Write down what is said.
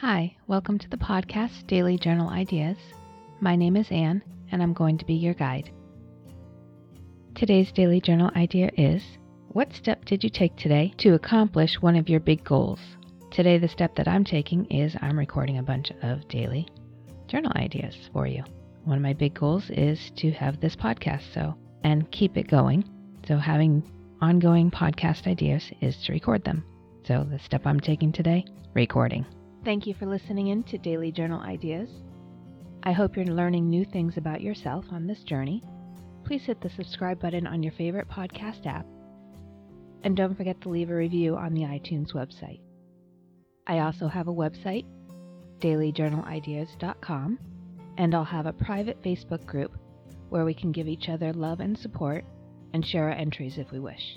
Hi, welcome to the podcast Daily Journal Ideas. My name is Anne, and I'm going to be your guide. Today's daily journal idea is What step did you take today to accomplish one of your big goals? Today, the step that I'm taking is I'm recording a bunch of daily journal ideas for you. One of my big goals is to have this podcast, so and keep it going. So, having ongoing podcast ideas is to record them. So, the step I'm taking today, recording. Thank you for listening in to Daily Journal Ideas. I hope you're learning new things about yourself on this journey. Please hit the subscribe button on your favorite podcast app. And don't forget to leave a review on the iTunes website. I also have a website, dailyjournalideas.com, and I'll have a private Facebook group where we can give each other love and support and share our entries if we wish.